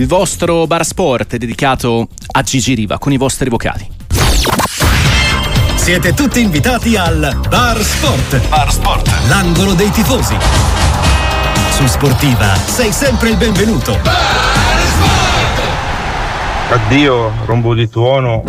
il vostro bar sport dedicato a Gigi Riva con i vostri vocali. Siete tutti invitati al Bar Sport. Bar Sport. L'angolo dei tifosi. Su Sportiva sei sempre il benvenuto. Bar Sport. Addio, rombo di tuono.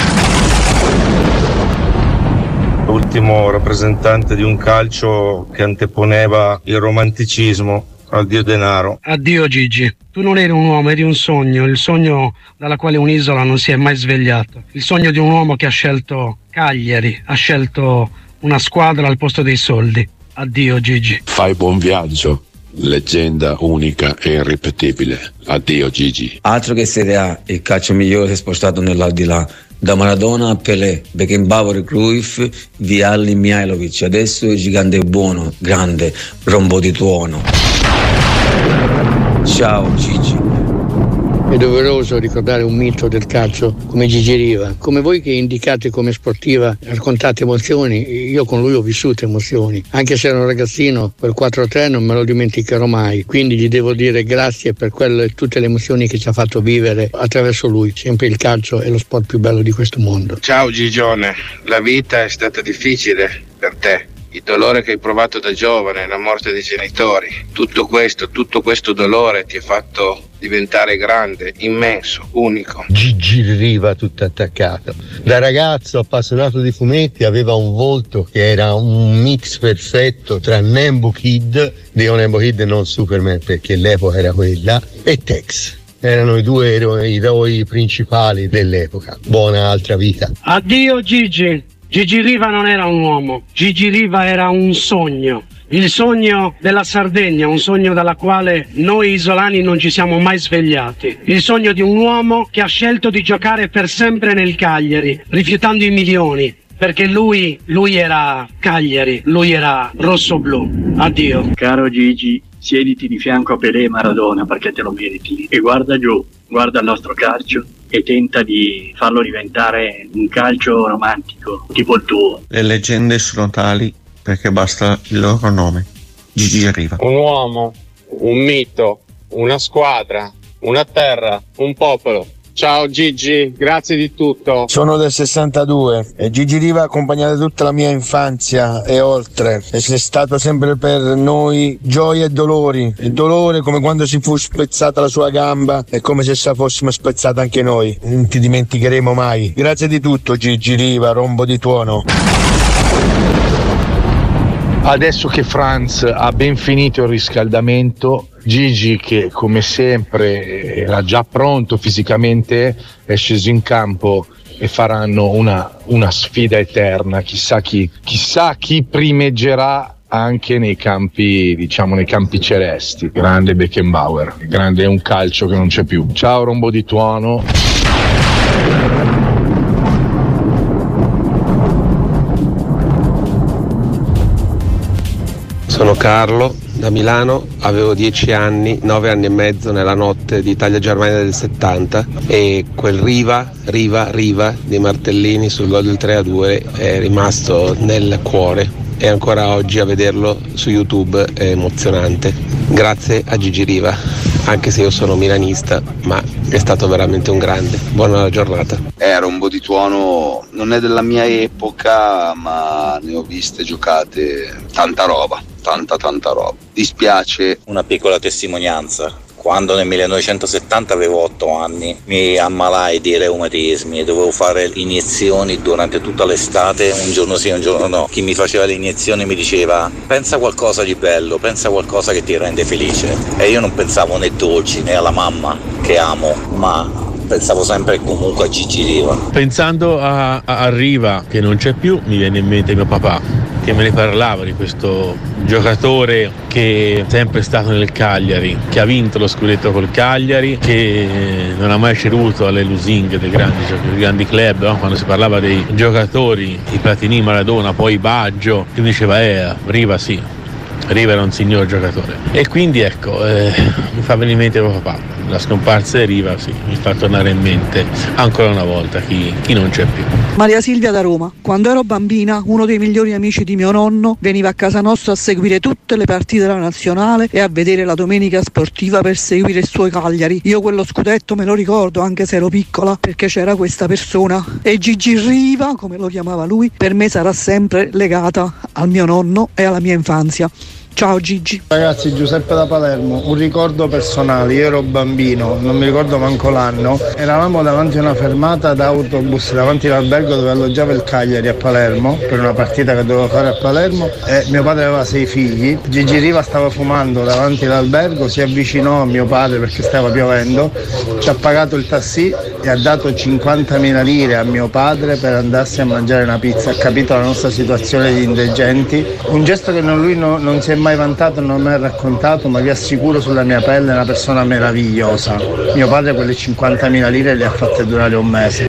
L'ultimo rappresentante di un calcio che anteponeva il romanticismo Addio denaro. Addio Gigi. Tu non eri un uomo, eri un sogno, il sogno dalla quale un'isola non si è mai svegliato. Il sogno di un uomo che ha scelto Cagliari, ha scelto una squadra al posto dei soldi. Addio Gigi. Fai buon viaggio. Leggenda unica e irripetibile. Addio Gigi. Altro che Serie A, il calcio migliore si è spostato nell'aldilà. Da Maradona a Pelé, Beckenbauer, Cruyff, Vialli, Mihailovic. Adesso il gigante è buono, grande, rombo di tuono. Ciao Gigi. È doveroso ricordare un mito del calcio come Gigi Riva. Come voi che indicate come sportiva, raccontate emozioni, io con lui ho vissuto emozioni. Anche se ero un ragazzino, quel 4-3 non me lo dimenticherò mai. Quindi gli devo dire grazie per quelle, tutte le emozioni che ci ha fatto vivere attraverso lui. Sempre il calcio è lo sport più bello di questo mondo. Ciao Gigione, la vita è stata difficile per te il dolore che hai provato da giovane, la morte dei genitori, tutto questo, tutto questo dolore ti ha fatto diventare grande, immenso, unico. Gigi Riva tutto attaccato. Da ragazzo appassionato di fumetti aveva un volto che era un mix perfetto tra Nembo Kid, dico Nembo Kid e non Superman perché l'epoca era quella, e Tex erano i due eroi, eroi principali dell'epoca. Buona altra vita. Addio Gigi, Gigi Riva non era un uomo, Gigi Riva era un sogno. Il sogno della Sardegna, un sogno dalla quale noi isolani non ci siamo mai svegliati. Il sogno di un uomo che ha scelto di giocare per sempre nel Cagliari, rifiutando i milioni, perché lui, lui era Cagliari, lui era rosso-blu. Addio. Caro Gigi, siediti di fianco a Pelé e Maradona perché te lo meriti e guarda giù, guarda il nostro calcio e tenta di farlo diventare un calcio romantico, tipo il tuo. Le leggende sono tali perché basta il loro nome. Gigi Riva. Un uomo, un mito, una squadra, una terra, un popolo. Ciao Gigi, grazie di tutto. Sono del 62 e Gigi Riva ha accompagnato tutta la mia infanzia e oltre. E sei stato sempre per noi gioia e dolori. Il dolore come quando si fu spezzata la sua gamba è come se sa fossimo spezzata anche noi. Non ti dimenticheremo mai. Grazie di tutto Gigi Riva, rombo di tuono. Adesso che Franz ha ben finito il riscaldamento, Gigi che come sempre era già pronto fisicamente è sceso in campo e faranno una, una sfida eterna. Chissà chi, chissà chi primeggerà anche nei campi, diciamo, nei campi celesti. Grande Beckenbauer, grande è un calcio che non c'è più. Ciao Rombo di Tuono. Sono Carlo da Milano, avevo 10 anni, 9 anni e mezzo nella notte di Italia-Germania del 70 e quel Riva, Riva, Riva di Martellini sul gol del 3-2 è rimasto nel cuore e ancora oggi a vederlo su YouTube è emozionante. Grazie a Gigi Riva, anche se io sono milanista, ma è stato veramente un grande. Buona giornata. Era un di tuono, non è della mia epoca, ma ne ho viste giocate tanta roba tanta tanta roba. Dispiace. Una piccola testimonianza. Quando nel 1970 avevo 8 anni mi ammalai di reumatismi e dovevo fare iniezioni durante tutta l'estate, un giorno sì, un giorno no. Chi mi faceva le iniezioni mi diceva pensa a qualcosa di bello, pensa a qualcosa che ti rende felice. E io non pensavo né dolci né alla mamma che amo, ma pensavo sempre comunque a Gigi Riva. Pensando a, a Riva che non c'è più, mi viene in mente mio papà che me ne parlava di questo giocatore che è sempre stato nel Cagliari, che ha vinto lo scudetto col Cagliari, che non ha mai ceduto alle lusinghe dei grandi, dei grandi club, no? quando si parlava dei giocatori, i Platini, Maradona, poi Baggio, che diceva eh, Riva sì, Riva era un signor giocatore. E quindi ecco, eh, mi fa venire in mente mio papà la scomparsa di Riva sì, mi fa tornare in mente ancora una volta chi, chi non c'è più. Maria Silvia da Roma. Quando ero bambina, uno dei migliori amici di mio nonno veniva a casa nostra a seguire tutte le partite della nazionale e a vedere la domenica sportiva per seguire il suo Cagliari. Io quello scudetto me lo ricordo anche se ero piccola perché c'era questa persona. E Gigi Riva, come lo chiamava lui, per me sarà sempre legata al mio nonno e alla mia infanzia. Ciao Gigi. Ragazzi, Giuseppe da Palermo, un ricordo personale, io ero bambino, non mi ricordo manco l'anno, eravamo davanti a una fermata d'autobus davanti all'albergo dove alloggiava il Cagliari a Palermo per una partita che dovevo fare a Palermo. E mio padre aveva sei figli, Gigi Riva stava fumando davanti all'albergo, si avvicinò a mio padre perché stava piovendo, ci ha pagato il taxi e ha dato 50.000 lire a mio padre per andarsi a mangiare una pizza, ha capito la nostra situazione di indigenti, un gesto che non, lui no, non si è mai vantato, non mi ha raccontato, ma vi assicuro sulla mia pelle è una persona meravigliosa. Mio padre quelle 50.000 lire le ha fatte durare un mese.